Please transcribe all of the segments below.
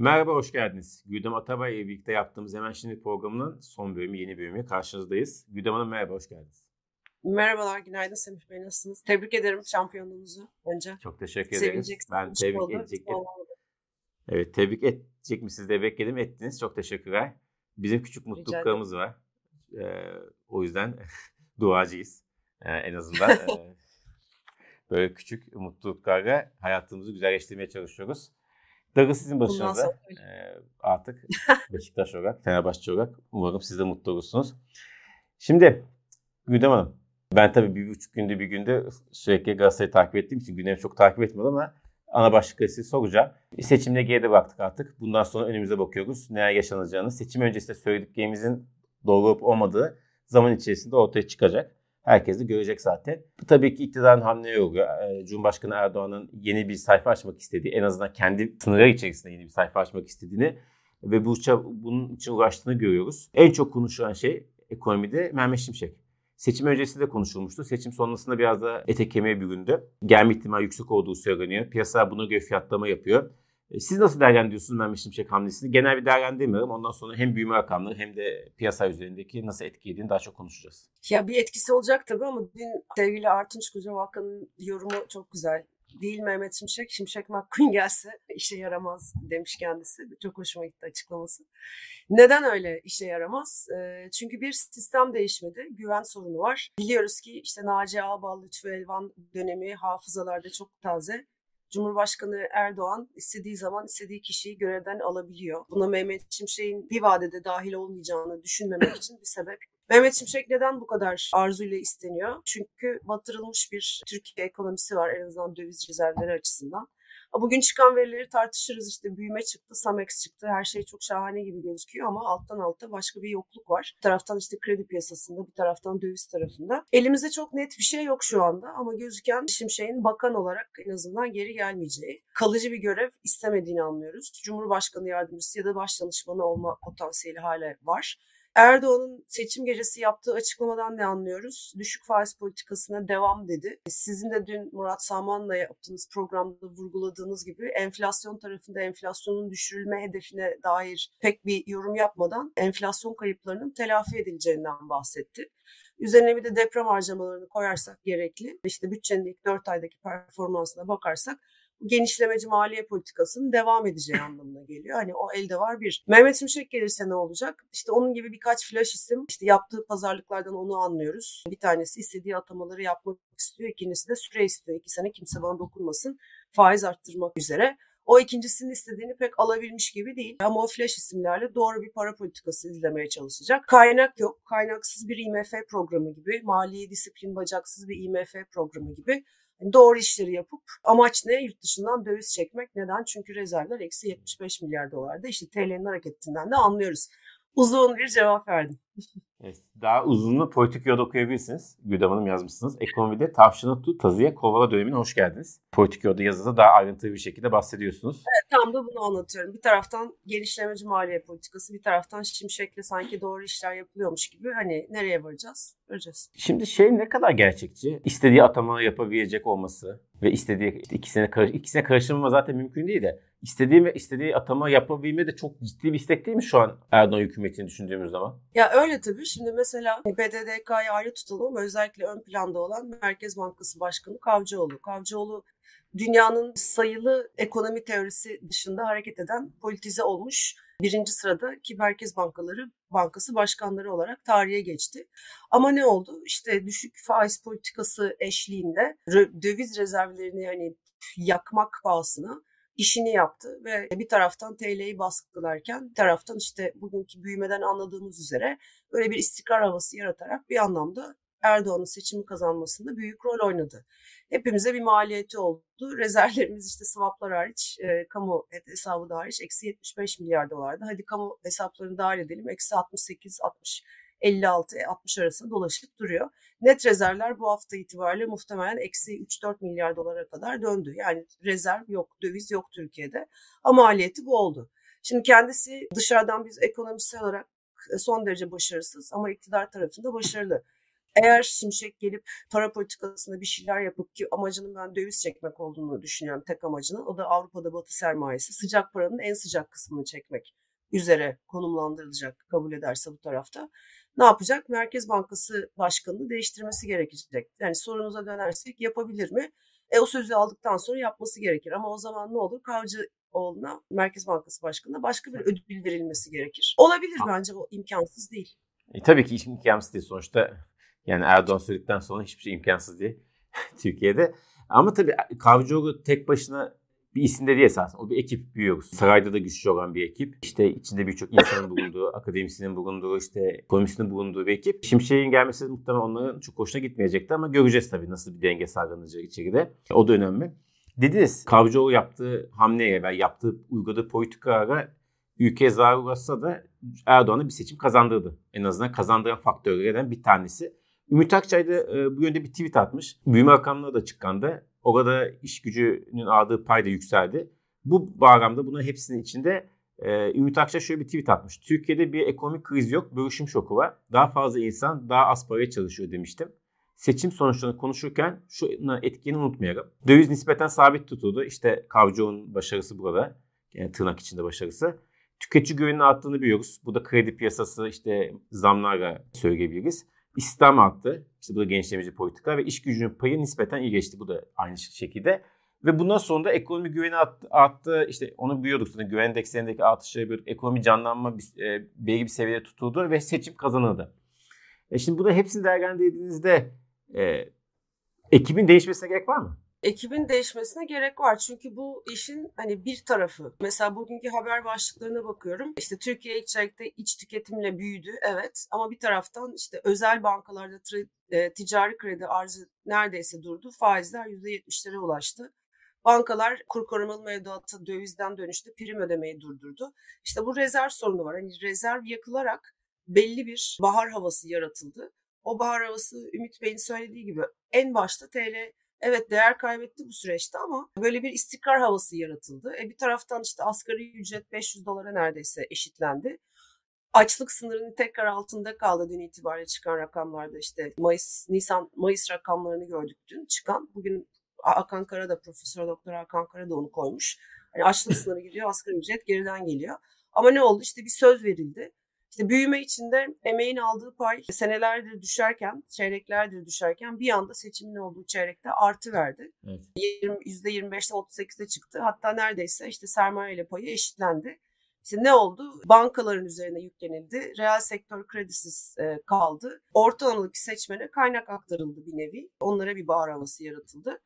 Merhaba, hoş geldiniz. Güdem Atabay ile birlikte yaptığımız Hemen Şimdi programının son bölümü, yeni bölümü karşınızdayız. Güdem Hanım merhaba, hoş geldiniz. Merhabalar, günaydın Semih Bey, nasılsınız? Tebrik ederim şampiyonluğunuzu önce. Çok teşekkür ederim. Ben tebrik edecektim. Evet, tebrik edecek misiniz de bekledim, ettiniz. Çok teşekkürler. Bizim küçük mutluluklarımız var. Ee, o yüzden duacıyız. Ee, en azından e, böyle küçük mutluluklarla hayatımızı güzelleştirmeye çalışıyoruz. Darı sizin başınıza. Ee, artık Beşiktaş olarak, Fenerbahçe olarak umarım siz de mutlu olursunuz. Şimdi Gündem Hanım, ben tabii bir buçuk günde bir günde sürekli Galatasaray'ı takip ettiğim için gündemi çok takip etmedim ama ana başlıkları size soracağım. Seçimle geride bıraktık artık. Bundan sonra önümüze bakıyoruz. Neler yaşanacağını. Seçim öncesinde söylediklerimizin doğru olup olmadığı zaman içerisinde ortaya çıkacak. Herkes de görecek zaten. Tabii ki iktidarın hamle oluyor. Ee, Cumhurbaşkanı Erdoğan'ın yeni bir sayfa açmak istediği, en azından kendi sınırları içerisinde yeni bir sayfa açmak istediğini ve bu bunun için uğraştığını görüyoruz. En çok konuşulan şey ekonomide Mehmet Şimşek. Seçim öncesinde de konuşulmuştu. Seçim sonrasında biraz da ete kemiğe büründü. Gelme ihtimali yüksek olduğu söyleniyor. Piyasa buna göre fiyatlama yapıyor. E, siz nasıl değerlendiriyorsunuz Mehmet Şimşek hamlesini? Genel bir değerlendirmiyorum. Ondan sonra hem büyüme rakamları hem de piyasa üzerindeki nasıl etkilediğini daha çok konuşacağız. Ya bir etkisi olacak tabii ama dün sevgili Artunç Kocavalkan'ın yorumu çok güzel. Değil Mehmet Şimşek, Şimşek McQueen gelse işe yaramaz demiş kendisi. Çok hoşuma gitti açıklaması. Neden öyle işe yaramaz? Çünkü bir sistem değişmedi. Güven sorunu var. Biliyoruz ki işte Naci Ağbal, Lütfü Elvan dönemi hafızalarda çok taze. Cumhurbaşkanı Erdoğan istediği zaman istediği kişiyi görevden alabiliyor. Buna Mehmet Şimşek'in bir vadede dahil olmayacağını düşünmemek için bir sebep. Mehmet Şimşek neden bu kadar arzuyla isteniyor? Çünkü batırılmış bir Türkiye ekonomisi var en azından döviz rezervleri açısından. Bugün çıkan verileri tartışırız işte büyüme çıktı, Samex çıktı. Her şey çok şahane gibi gözüküyor ama alttan alta başka bir yokluk var. Bir taraftan işte kredi piyasasında, bir taraftan döviz tarafında. Elimizde çok net bir şey yok şu anda ama gözüken Şimşek'in bakan olarak en azından geri gelmeyeceği, kalıcı bir görev istemediğini anlıyoruz. Cumhurbaşkanı yardımcısı ya da başdanışmanı olma potansiyeli hala var. Erdoğan'ın seçim gecesi yaptığı açıklamadan ne anlıyoruz? Düşük faiz politikasına devam dedi. Sizin de dün Murat Saman'la yaptığınız programda vurguladığınız gibi enflasyon tarafında enflasyonun düşürülme hedefine dair pek bir yorum yapmadan enflasyon kayıplarının telafi edileceğinden bahsetti. Üzerine bir de deprem harcamalarını koyarsak gerekli, işte bütçenin ilk 4 aydaki performansına bakarsak genişlemeci maliye politikasının devam edeceği anlamına geliyor. Hani o elde var bir. Mehmet Şimşek gelirse ne olacak? İşte onun gibi birkaç flash isim işte yaptığı pazarlıklardan onu anlıyoruz. Bir tanesi istediği atamaları yapmak istiyor. İkincisi de süre istiyor. İki sene kimse bana dokunmasın. Faiz arttırmak üzere. O ikincisinin istediğini pek alabilmiş gibi değil. Ama o flash isimlerle doğru bir para politikası izlemeye çalışacak. Kaynak yok. Kaynaksız bir IMF programı gibi, mali disiplin bacaksız bir IMF programı gibi doğru işleri yapıp amaç ne? Yurt dışından döviz çekmek. Neden? Çünkü rezervler eksi 75 milyar dolarda. İşte TL'nin hareketinden de anlıyoruz. Uzun bir cevap verdim. Evet, daha uzunlu politik yolda okuyabilirsiniz. Güdem Hanım yazmışsınız. Ekonomide tavşanı tut, tazıya kovala dönemine hoş geldiniz. Politik yolda yazıda daha ayrıntılı bir şekilde bahsediyorsunuz. Evet, tam da bunu anlatıyorum. Bir taraftan genişlemeci maliye politikası, bir taraftan şimşekle sanki doğru işler yapılıyormuş gibi. Hani nereye varacağız? Göreceğiz. Şimdi şey ne kadar gerçekçi? İstediği atama yapabilecek olması ve istediği işte ikisine, karış, ikisine karıştırmama zaten mümkün değil de istediği ve istediği atama yapabilme de çok ciddi bir istek değil mi şu an Erdoğan hükümetini düşündüğümüz zaman? Ya öyle tabii. Şimdi mesela BDDK'yı ayrı tutalım ama özellikle ön planda olan Merkez Bankası Başkanı Kavcıoğlu. Kavcıoğlu dünyanın sayılı ekonomi teorisi dışında hareket eden politize olmuş birinci sırada ki Merkez Bankaları Bankası başkanları olarak tarihe geçti. Ama ne oldu? İşte düşük faiz politikası eşliğinde döviz rezervlerini yani yakmak pahasına işini yaptı ve bir taraftan TL'yi baskılarken bir taraftan işte bugünkü büyümeden anladığımız üzere böyle bir istikrar havası yaratarak bir anlamda Erdoğan'ın seçimi kazanmasında büyük rol oynadı. Hepimize bir maliyeti oldu. Rezervlerimiz işte swaplar hariç, e, kamu hesabı da hariç eksi 75 milyar dolardı. Hadi kamu hesaplarını dahil edelim. Eksi 68, 60 56-60 arasında dolaşıp duruyor. Net rezervler bu hafta itibariyle muhtemelen eksi 3-4 milyar dolara kadar döndü. Yani rezerv yok, döviz yok Türkiye'de. Ama maliyeti bu oldu. Şimdi kendisi dışarıdan biz ekonomistsel olarak son derece başarısız ama iktidar tarafında başarılı. Eğer Şimşek gelip para politikasında bir şeyler yapıp ki amacının ben döviz çekmek olduğunu düşünüyorum tek amacının. O da Avrupa'da batı sermayesi sıcak paranın en sıcak kısmını çekmek üzere konumlandırılacak kabul ederse bu tarafta. Ne yapacak? Merkez Bankası Başkanı'nı değiştirmesi gerekecek. Yani sorunuza dönersek yapabilir mi? E o sözü aldıktan sonra yapması gerekir. Ama o zaman ne olur? Kavcıoğlu'na Merkez Bankası Başkanı'na başka bir ödül verilmesi gerekir. Olabilir bence o imkansız değil. E, tabii ki imkansız değil. Sonuçta yani Erdoğan söyledikten sonra hiçbir şey imkansız değil Türkiye'de. Ama tabii Kavcıoğlu tek başına bir isim de değil esasında. O bir ekip büyüyoruz. Sarayda da güçlü olan bir ekip. İşte içinde birçok insanın bulunduğu, akademisinin bulunduğu, işte ekonomisinin bulunduğu bir ekip. Şimşek'in gelmesi muhtemelen onların çok hoşuna gitmeyecekti ama göreceğiz tabii nasıl bir denge sağlanacak içeride. O da önemli. Dediniz Kavcıoğlu yaptığı hamleye ve yaptığı uyguladığı politikalara ülkeye zarar uğrasa da Erdoğan'a bir seçim kazandırdı. En azından kazandıran faktörlerden bir tanesi. Ümit Akçay da e, bu yönde bir tweet atmış. Büyüme rakamları da çıkkandı. Orada iş gücünün aldığı pay da yükseldi. Bu bağlamda bunun hepsinin içinde e, Ümit Akçay şöyle bir tweet atmış. Türkiye'de bir ekonomik kriz yok, bölüşüm şoku var. Daha fazla insan daha az paraya çalışıyor demiştim. Seçim sonuçlarını konuşurken şu etkini unutmayalım. Döviz nispeten sabit tutuldu. İşte Kavcıoğlu'nun başarısı burada. Yani tırnak içinde başarısı. Tüketici güveninin arttığını biliyoruz. Bu da kredi piyasası işte zamlarla söyleyebiliriz. İstihdam arttı. İşte bu da gençlemeci politika ve iş gücünün payı nispeten iyi geçti. Bu da aynı şekilde. Ve bundan sonra da ekonomi güveni arttı. İşte onu biliyorduk sonra güven endekslerindeki artışları bir ekonomi canlanma bir, e, belli bir seviyede tutuldu ve seçim kazanıldı. E şimdi bu da hepsini değerlendirdiğinizde e, ekibin değişmesine gerek var mı? Ekibin değişmesine gerek var. Çünkü bu işin hani bir tarafı. Mesela bugünkü haber başlıklarına bakıyorum. İşte Türkiye ilk çeyrekte iç tüketimle büyüdü. Evet. Ama bir taraftan işte özel bankalarda e, ticari kredi arzı neredeyse durdu. Faizler %70'lere ulaştı. Bankalar kur korumalı mevduatı dövizden dönüşte prim ödemeyi durdurdu. İşte bu rezerv sorunu var. Hani rezerv yakılarak belli bir bahar havası yaratıldı. O bahar havası Ümit Bey'in söylediği gibi en başta TL Evet değer kaybetti bu süreçte ama böyle bir istikrar havası yaratıldı. E bir taraftan işte asgari ücret 500 dolara neredeyse eşitlendi. Açlık sınırının tekrar altında kaldı dün itibariyle çıkan rakamlarda işte Mayıs, Nisan, Mayıs rakamlarını gördük dün çıkan. Bugün Hakan Kara da Profesör Doktor Hakan Kara da onu koymuş. Hani açlık sınırı gidiyor, asgari ücret geriden geliyor. Ama ne oldu? İşte bir söz verildi. İşte büyüme içinde emeğin aldığı pay senelerdir düşerken, çeyreklerdir düşerken bir anda seçimin olduğu çeyrekte artı verdi. Evet. %25'ten 38'e çıktı. Hatta neredeyse işte sermaye ile payı eşitlendi. İşte ne oldu? Bankaların üzerine yüklenildi. Reel sektör kredisiz e, kaldı. Orta Anadolu'daki seçmene kaynak aktarıldı bir nevi. Onlara bir bağır havası yaratıldı.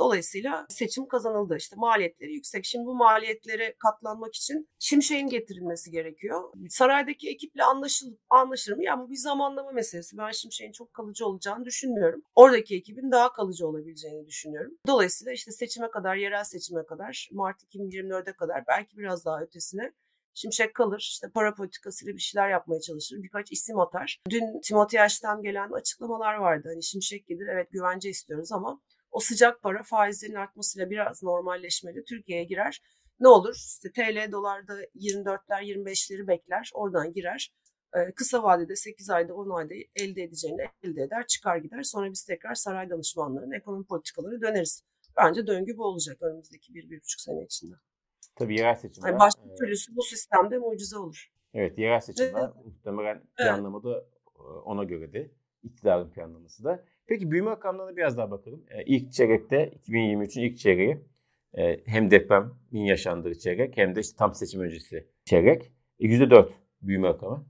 Dolayısıyla seçim kazanıldı. İşte maliyetleri yüksek. Şimdi bu maliyetlere katlanmak için Şimşek'in getirilmesi gerekiyor. Saraydaki ekiple anlaşıl, anlaşır mı? Ya bu bir zamanlama meselesi. Ben Şimşek'in çok kalıcı olacağını düşünmüyorum. Oradaki ekibin daha kalıcı olabileceğini düşünüyorum. Dolayısıyla işte seçime kadar, yerel seçime kadar, Mart 2024'e kadar belki biraz daha ötesine Şimşek kalır, işte para politikasıyla bir şeyler yapmaya çalışır, birkaç isim atar. Dün Timothy Ash'tan gelen açıklamalar vardı. Hani Şimşek gelir, evet güvence istiyoruz ama o sıcak para faizlerin artmasıyla biraz normalleşmeli Türkiye'ye girer. Ne olur? İşte TL dolarda 24'ler 25'leri bekler. Oradan girer. Ee, kısa vadede 8 ayda 10 ayda elde edeceğini elde eder çıkar gider. Sonra biz tekrar saray danışmanlarının ekonomi politikaları döneriz. Bence döngü bu olacak önümüzdeki 1-1,5 sene içinde. Tabii yerel seçimler. Yani başka e, türlüsü bu sistemde mucize olur. Evet yerel seçimler evet. muhtemelen planlamada evet. ona göre de iktidarın planlaması da. Peki büyüme rakamlarına biraz daha bakalım. E, ilk çeyrekte 2023'ün ilk çeyreği e, hem depremin yaşandığı çeyrek hem de işte tam seçim öncesi çeyrek. E, %4 büyüme rakamı.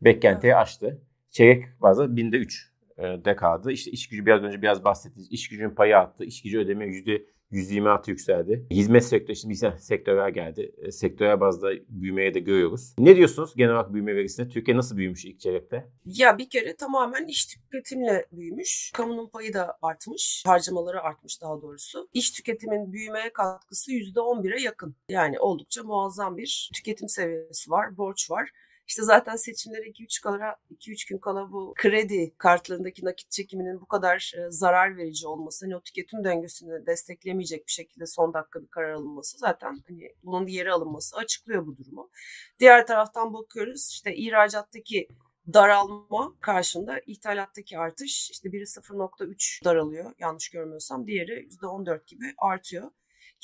Beklentiyi aştı. Çeyrek bazı binde 3 e, de kaldı. İşte iş gücü biraz önce biraz bahsettiğimiz iş gücünün payı arttı. İş gücü ödeme yüzde 126 yükseldi. Hizmet sektörü, şimdi bir sektörel geldi. E, sektörel bazda büyümeye de görüyoruz. Ne diyorsunuz genel olarak büyüme verisine? Türkiye nasıl büyümüş ilk çeyrekte? Ya bir kere tamamen iş tüketimle büyümüş. Kamunun payı da artmış. Harcamaları artmış daha doğrusu. İş tüketimin büyümeye katkısı %11'e yakın. Yani oldukça muazzam bir tüketim seviyesi var, borç var. İşte zaten seçimlere 2-3 kala 2-3 gün kala bu kredi kartlarındaki nakit çekiminin bu kadar e, zarar verici olması, hani o tüketim döngüsünü desteklemeyecek bir şekilde son dakika bir karar alınması zaten hani bunun diğeri alınması açıklıyor bu durumu. Diğer taraftan bakıyoruz işte ihracattaki daralma karşında ithalattaki artış işte biri 0.3 daralıyor yanlış görmüyorsam diğeri %14 gibi artıyor.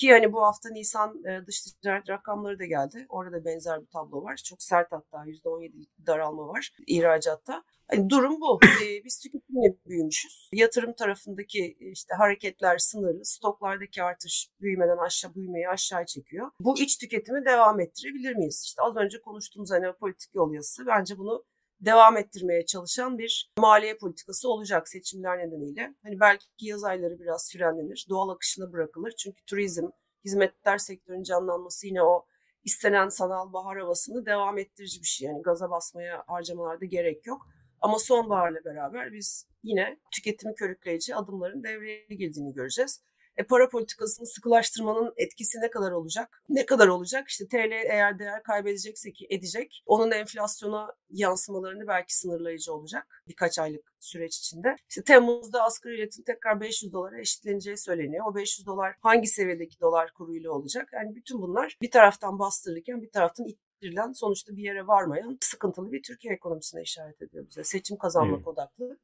Ki hani bu hafta Nisan e, dış ticaret rakamları da geldi. Orada da benzer bir tablo var. Çok sert hatta %17 daralma var ihracatta. Hani durum bu. Ee, biz tüketimle büyümüşüz. Yatırım tarafındaki işte hareketler sınırlı. Stoklardaki artış büyümeden aşağı büyümeyi aşağı çekiyor. Bu iç tüketimi devam ettirebilir miyiz? İşte az önce konuştuğumuz hani politik yol yazısı bence bunu devam ettirmeye çalışan bir maliye politikası olacak seçimler nedeniyle. Hani belki yaz ayları biraz frenlenir, doğal akışına bırakılır. Çünkü turizm, hizmetler sektörünün canlanması yine o istenen sanal bahar havasını devam ettirici bir şey. Yani gaza basmaya harcamalarda gerek yok. Ama sonbaharla beraber biz yine tüketimi körükleyici adımların devreye girdiğini göreceğiz. E, para politikasını sıkılaştırmanın etkisi ne kadar olacak? Ne kadar olacak? İşte TL eğer değer kaybedecekse ki edecek. Onun enflasyona yansımalarını belki sınırlayıcı olacak birkaç aylık süreç içinde. İşte Temmuz'da asgari ücretin tekrar 500 dolara eşitleneceği söyleniyor. O 500 dolar hangi seviyedeki dolar kuruyla olacak? Yani bütün bunlar bir taraftan bastırırken bir taraftan ittirilen sonuçta bir yere varmayan sıkıntılı bir Türkiye ekonomisine işaret ediyor bize. Seçim kazanmak evet. odaklı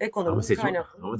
ekonomik seçim, kaynaklı. Ama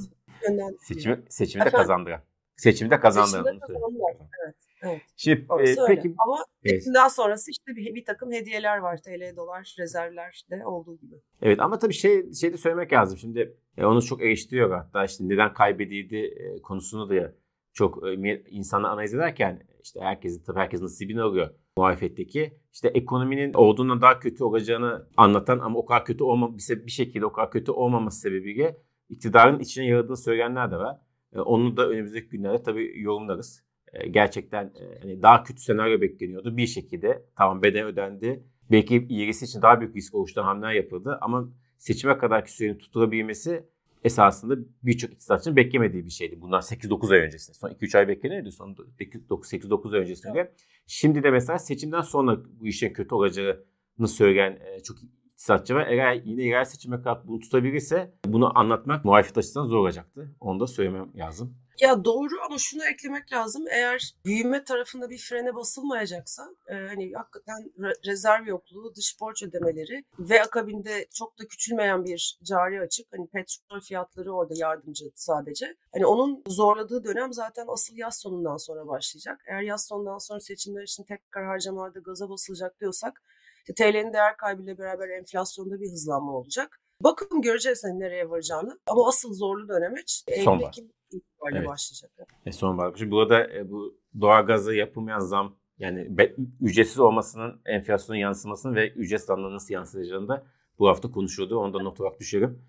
seçimi, seçimi de kazandıran. Seçimde kazandılar. Seçimde kazandılar. Evet. Evet. Şimdi e, peki ama evet. seçimden sonrası işte bir, bir takım hediyeler var TL dolar rezervler de olduğu gibi. Evet ama tabii şey şey de söylemek lazım. Şimdi e, onu çok eleştiriyor hatta işte neden kaybedildi e, konusunu da çok e, insanlar analiz ederken işte herkesin tabii herkesin nasibini alıyor muhalefetteki. işte ekonominin olduğundan daha kötü olacağını anlatan ama o kadar kötü olma bir şekilde o kadar kötü olmaması sebebiyle iktidarın içine yaradığını söyleyenler de var. Onu da önümüzdeki günlerde tabii yorumlarız. Gerçekten hani daha kötü senaryo bekleniyordu. Bir şekilde tamam bedel ödendi. Belki ilerisi için daha büyük risk oluşturan hamleler yapıldı. Ama seçime kadarki sürenin tutulabilmesi esasında birçok iktisatçının beklemediği bir şeydi. Bundan 8-9 ay öncesinde. Son 2-3 ay bekleniyordu. Son 8-9 ay öncesinde. Evet. Şimdi de mesela seçimden sonra bu işin kötü olacağını söyleyen çok iktisatçı var. Eğer yine yerel seçime kadar bunu tutabilirse bunu anlatmak muhalefet açısından zor olacaktı. Onu da söylemem lazım. Ya doğru ama şunu eklemek lazım. Eğer büyüme tarafında bir frene basılmayacaksa e, hani hakikaten re- rezerv yokluğu, dış borç ödemeleri ve akabinde çok da küçülmeyen bir cari açık. Hani petrol fiyatları orada yardımcı sadece. Hani onun zorladığı dönem zaten asıl yaz sonundan sonra başlayacak. Eğer yaz sonundan sonra seçimler için tekrar harcamalarda gaza basılacak diyorsak işte TL'nin değer kaybıyla beraber enflasyonda bir hızlanma olacak. Bakın göreceğiz hani nereye varacağını. Ama asıl zorlu dönemeç Eylül-Ekim itibariyle evet. başlayacak. E son var. Şimdi burada e, bu doğalgaza yapılmayan zam yani be, ücretsiz olmasının enflasyonun yansımasının ve ücret zamlarının nasıl yansıyacağını da bu hafta konuşuyordu. Onu da not olarak düşerim.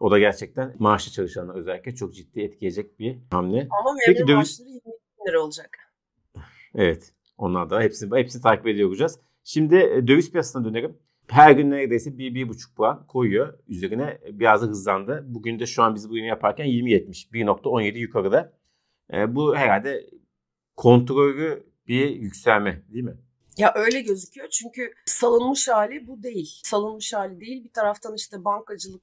O da gerçekten maaşlı çalışanlar özellikle çok ciddi etkileyecek bir hamle. Ama memur Peki, maaşları 20 bin lira olacak. Evet. Onlar da hepsini, hepsini takip ediyor olacağız. Şimdi e, döviz piyasasına dönerim. Her gün neredeyse 1-1,5 puan koyuyor üzerine. Biraz da hızlandı. Bugün de şu an biz bu yeni yaparken 20.70. 1.17 yukarıda. E, bu herhalde kontrolü bir yükselme değil mi? Ya öyle gözüküyor çünkü salınmış hali bu değil. Salınmış hali değil. Bir taraftan işte bankacılık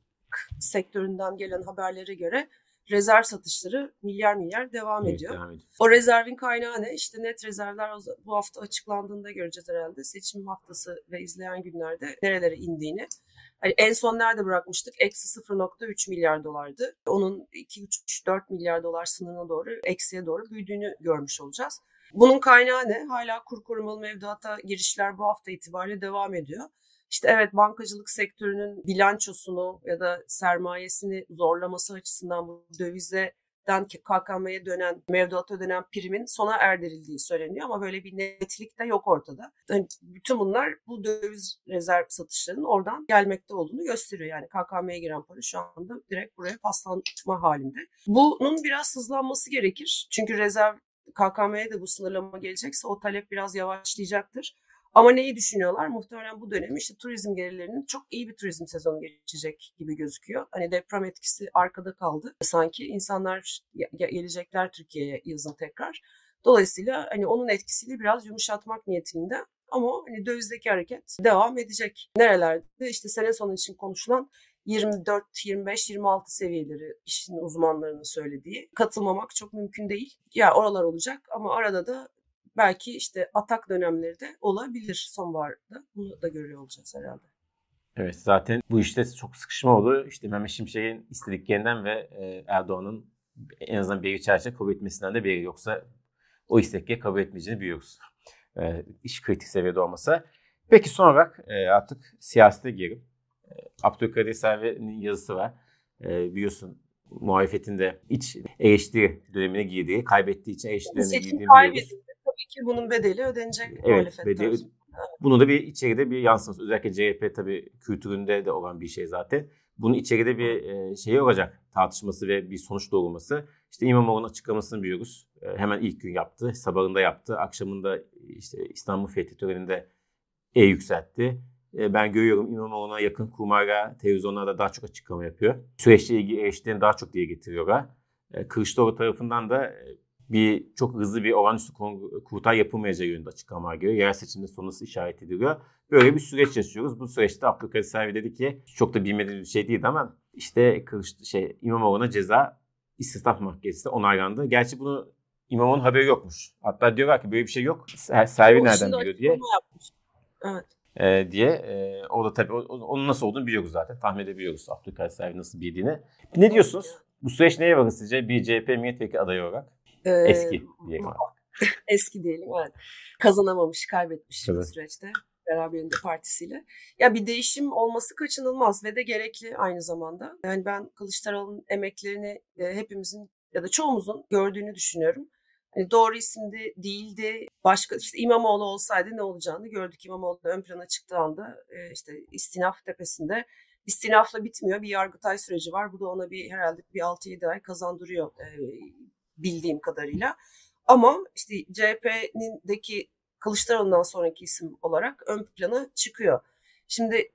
sektöründen gelen haberlere göre rezerv satışları milyar milyar devam evet, ediyor. Devam ediyor. O rezervin kaynağı ne? İşte net rezervler bu hafta açıklandığında göreceğiz herhalde. Seçim haftası ve izleyen günlerde nerelere indiğini. Hani en son nerede bırakmıştık? Eksi 0.3 milyar dolardı. Onun 2-3-4 milyar dolar sınırına doğru, eksiye doğru büyüdüğünü görmüş olacağız. Bunun kaynağı ne? Hala kur korumalı mevduata girişler bu hafta itibariyle devam ediyor. İşte evet bankacılık sektörünün bilançosunu ya da sermayesini zorlaması açısından bu dövizden KKM'ye dönen, mevduata ödenen primin sona erdirildiği söyleniyor ama böyle bir netlik de yok ortada. Yani bütün bunlar bu döviz rezerv satışlarının oradan gelmekte olduğunu gösteriyor. Yani KKM'ye giren para şu anda direkt buraya paslanma halinde. Bunun biraz hızlanması gerekir. Çünkü rezerv KKM'ye de bu sınırlama gelecekse o talep biraz yavaşlayacaktır. Ama neyi düşünüyorlar? Muhtemelen bu dönemi işte turizm gelirlerinin çok iyi bir turizm sezonu geçecek gibi gözüküyor. Hani deprem etkisi arkada kaldı. Sanki insanlar gelecekler Türkiye'ye yazın tekrar. Dolayısıyla hani onun etkisiyle biraz yumuşatmak niyetinde ama hani dövizdeki hareket devam edecek. Nerelerde işte sene sonu için konuşulan 24, 25, 26 seviyeleri işin uzmanlarının söylediği. Katılmamak çok mümkün değil. Ya oralar olacak ama arada da belki işte atak dönemleri de olabilir sonbaharda. Bunu da görüyor olacağız herhalde. Evet zaten bu işte çok sıkışma oldu. İşte Mehmet Şimşek'in istediklerinden ve e, Erdoğan'ın en azından bir çerçeve kabul etmesinden de biri. Yoksa o istekleri kabul etmeyeceğini biliyoruz. E, iş kritik seviyede olmasa. Peki son olarak e, artık siyasete girelim. E, Abdülkadir Selvi'nin yazısı var. E, biliyorsun muhalefetin de iç eleştiri dönemine girdiği, kaybettiği için eleştirilerine girdiğini biliyoruz. Tabii ki bunun bedeli ödenecek evet, bedeli, Bunu da bir içeride bir yansıması. Özellikle CHP tabii kültüründe de olan bir şey zaten. Bunun içeride bir şey olacak tartışması ve bir sonuç doğurması. İşte İmamoğlu'nun açıklamasını biliyoruz. E, hemen ilk gün yaptı. Sabahında yaptı. Akşamında işte İstanbul Fethi töreninde e yükseltti. E, ben görüyorum İmamoğlu'na yakın kurmayla televizyonlarda daha çok açıklama yapıyor. Süreçle ilgili eleştirilerini daha çok diye getiriyorlar. Kılıçdaroğlu tarafından da bir çok hızlı bir olağanüstü kurultay yapılmayacağı yönünde açıklamalar geliyor. Yerel seçimde sonrası işaret ediliyor. Böyle bir süreç yaşıyoruz. Bu süreçte Abdülkadir Selvi dedi ki çok da bilmediği bir şey değildi ama işte Kılıç, şey, İmamoğlu'na ceza İstisnaf Mahkemesi onaylandı. Gerçi bunu İmamoğlu'nun haberi yokmuş. Hatta diyorlar ki böyle bir şey yok. Selvi nereden biliyor diye. Evet. E, diye. E, o da tabii onun nasıl olduğunu biliyoruz zaten. Tahmin edebiliyoruz Abdülkadir Selvi nasıl bildiğini. Ne diyorsunuz? Bu süreç neye bakın sizce bir CHP milletvekili adayı olarak? Ee, Eski diyelim. Eski diyelim evet. Kazanamamış, kaybetmiş evet. bu süreçte beraberinde partisiyle. Ya bir değişim olması kaçınılmaz ve de gerekli aynı zamanda. Yani ben Kılıçdaroğlu'nun emeklerini e, hepimizin ya da çoğumuzun gördüğünü düşünüyorum. Hani doğru isimdi, değildi. Başka işte İmamoğlu olsaydı ne olacağını gördük. İmamoğlu ön plana çıktığı anda e, işte istinaf tepesinde istinafla bitmiyor. Bir yargıtay süreci var. Bu da ona bir herhalde bir 6-7 ay kazandırıyor e, bildiğim kadarıyla. Ama işte CHP'nindeki Kılıçdaroğlu'ndan sonraki isim olarak ön plana çıkıyor. Şimdi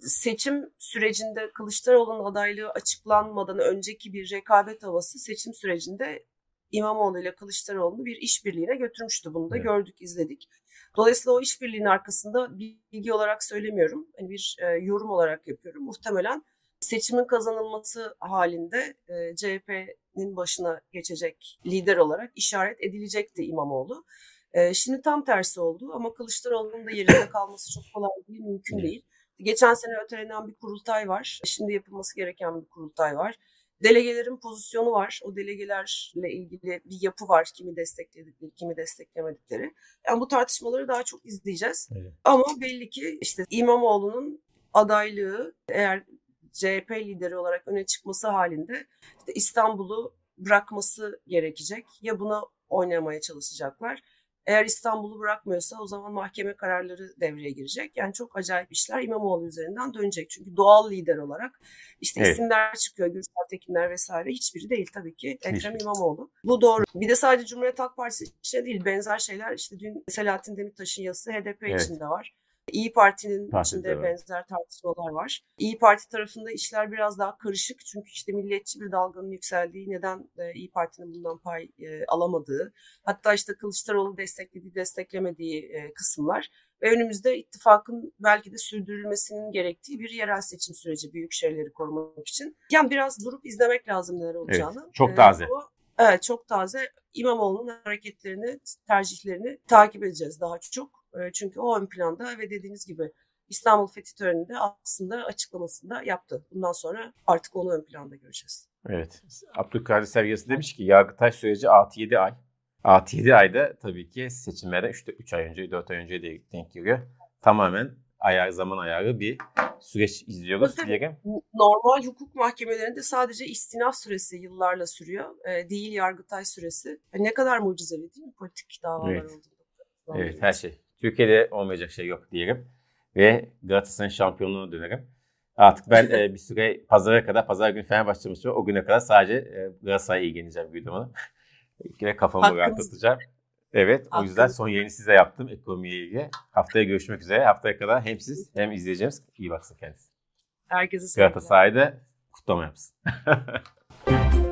seçim sürecinde Kılıçdaroğlu'nun adaylığı açıklanmadan önceki bir rekabet havası seçim sürecinde İmamoğlu ile Kılıçdaroğlu'nu bir işbirliğine götürmüştü. Bunu da evet. gördük, izledik. Dolayısıyla o işbirliğinin arkasında bilgi olarak söylemiyorum. Yani bir e, yorum olarak yapıyorum. Muhtemelen seçimin kazanılması halinde e, CHP'nin başına geçecek lider olarak işaret edilecekti İmamoğlu. E, şimdi tam tersi oldu ama Kılıçdaroğlu'nun da yerinde kalması çok kolay değil, mümkün değil. Geçen sene ötelenen bir kurultay var. Şimdi yapılması gereken bir kurultay var. Delegelerin pozisyonu var. O delegelerle ilgili bir yapı var. Kimi destekledikleri, kimi desteklemedikleri. Yani bu tartışmaları daha çok izleyeceğiz. Evet. Ama belli ki işte İmamoğlu'nun adaylığı eğer CHP lideri olarak öne çıkması halinde işte İstanbul'u bırakması gerekecek. Ya buna oynamaya çalışacaklar eğer İstanbul'u bırakmıyorsa o zaman mahkeme kararları devreye girecek. Yani çok acayip işler İmamoğlu üzerinden dönecek. Çünkü doğal lider olarak işte evet. isimler çıkıyor, Gürsel Tekinler vesaire. Hiçbiri değil tabii ki Ekrem İmamoğlu. Bu doğru. Bir de sadece Cumhuriyet Halk Partisi için değil benzer şeyler işte dün Selahattin Demirtaş'ın yazısı HDP evet. içinde var. İyi Parti'nin Partide içinde var. benzer tartışmalar var. İyi Parti tarafında işler biraz daha karışık. Çünkü işte milliyetçi bir dalganın yükseldiği, neden e, İyi Parti'nin bundan pay e, alamadığı, hatta işte Kılıçdaroğlu desteklediği, desteklemediği e, kısımlar ve önümüzde ittifakın belki de sürdürülmesinin gerektiği bir yerel seçim süreci büyük şeyleri korumak için. Yani biraz durup izlemek lazım neler olacağını. Evet, çok taze. Ee, o, evet çok taze. İmamoğlu'nun hareketlerini, tercihlerini takip edeceğiz daha çok. Çünkü o ön planda ve dediğiniz gibi İstanbul Fethi töreninde aslında açıklamasında yaptı. Bundan sonra artık onu ön planda göreceğiz. Evet. Abdülkadir Sevgisi demiş ki Yargıtay süreci 6-7 ay. 6-7 ayda tabii ki seçimlere 3, 3 ay önce, 4 ay önce de denk geliyor. Tamamen ayar, zaman ayarı bir süreç izliyoruz diyelim. Normal hukuk mahkemelerinde sadece istinaf süresi yıllarla sürüyor. E, değil yargıtay süresi. E, ne kadar mucizevi değil mi politik davalar evet. olduğunda? Evet her şey. Türkiye'de olmayacak şey yok diyelim. Ve Galatasaray'ın şampiyonluğuna dönerim. Artık ben e, bir süre pazara kadar, pazar günü Fenerbahçe maçı O güne kadar sadece e, Galatasaray'a ilgileneceğim gündemine. Yine kafamı rahatlatacağım. Evet Hakkınız. o yüzden son yayını size yaptım ekonomiye ilgili. Haftaya görüşmek üzere. Haftaya kadar hem siz hem izleyeceğimiz iyi baksın kendisi. Herkese Galatasaray'da kutlama yapsın.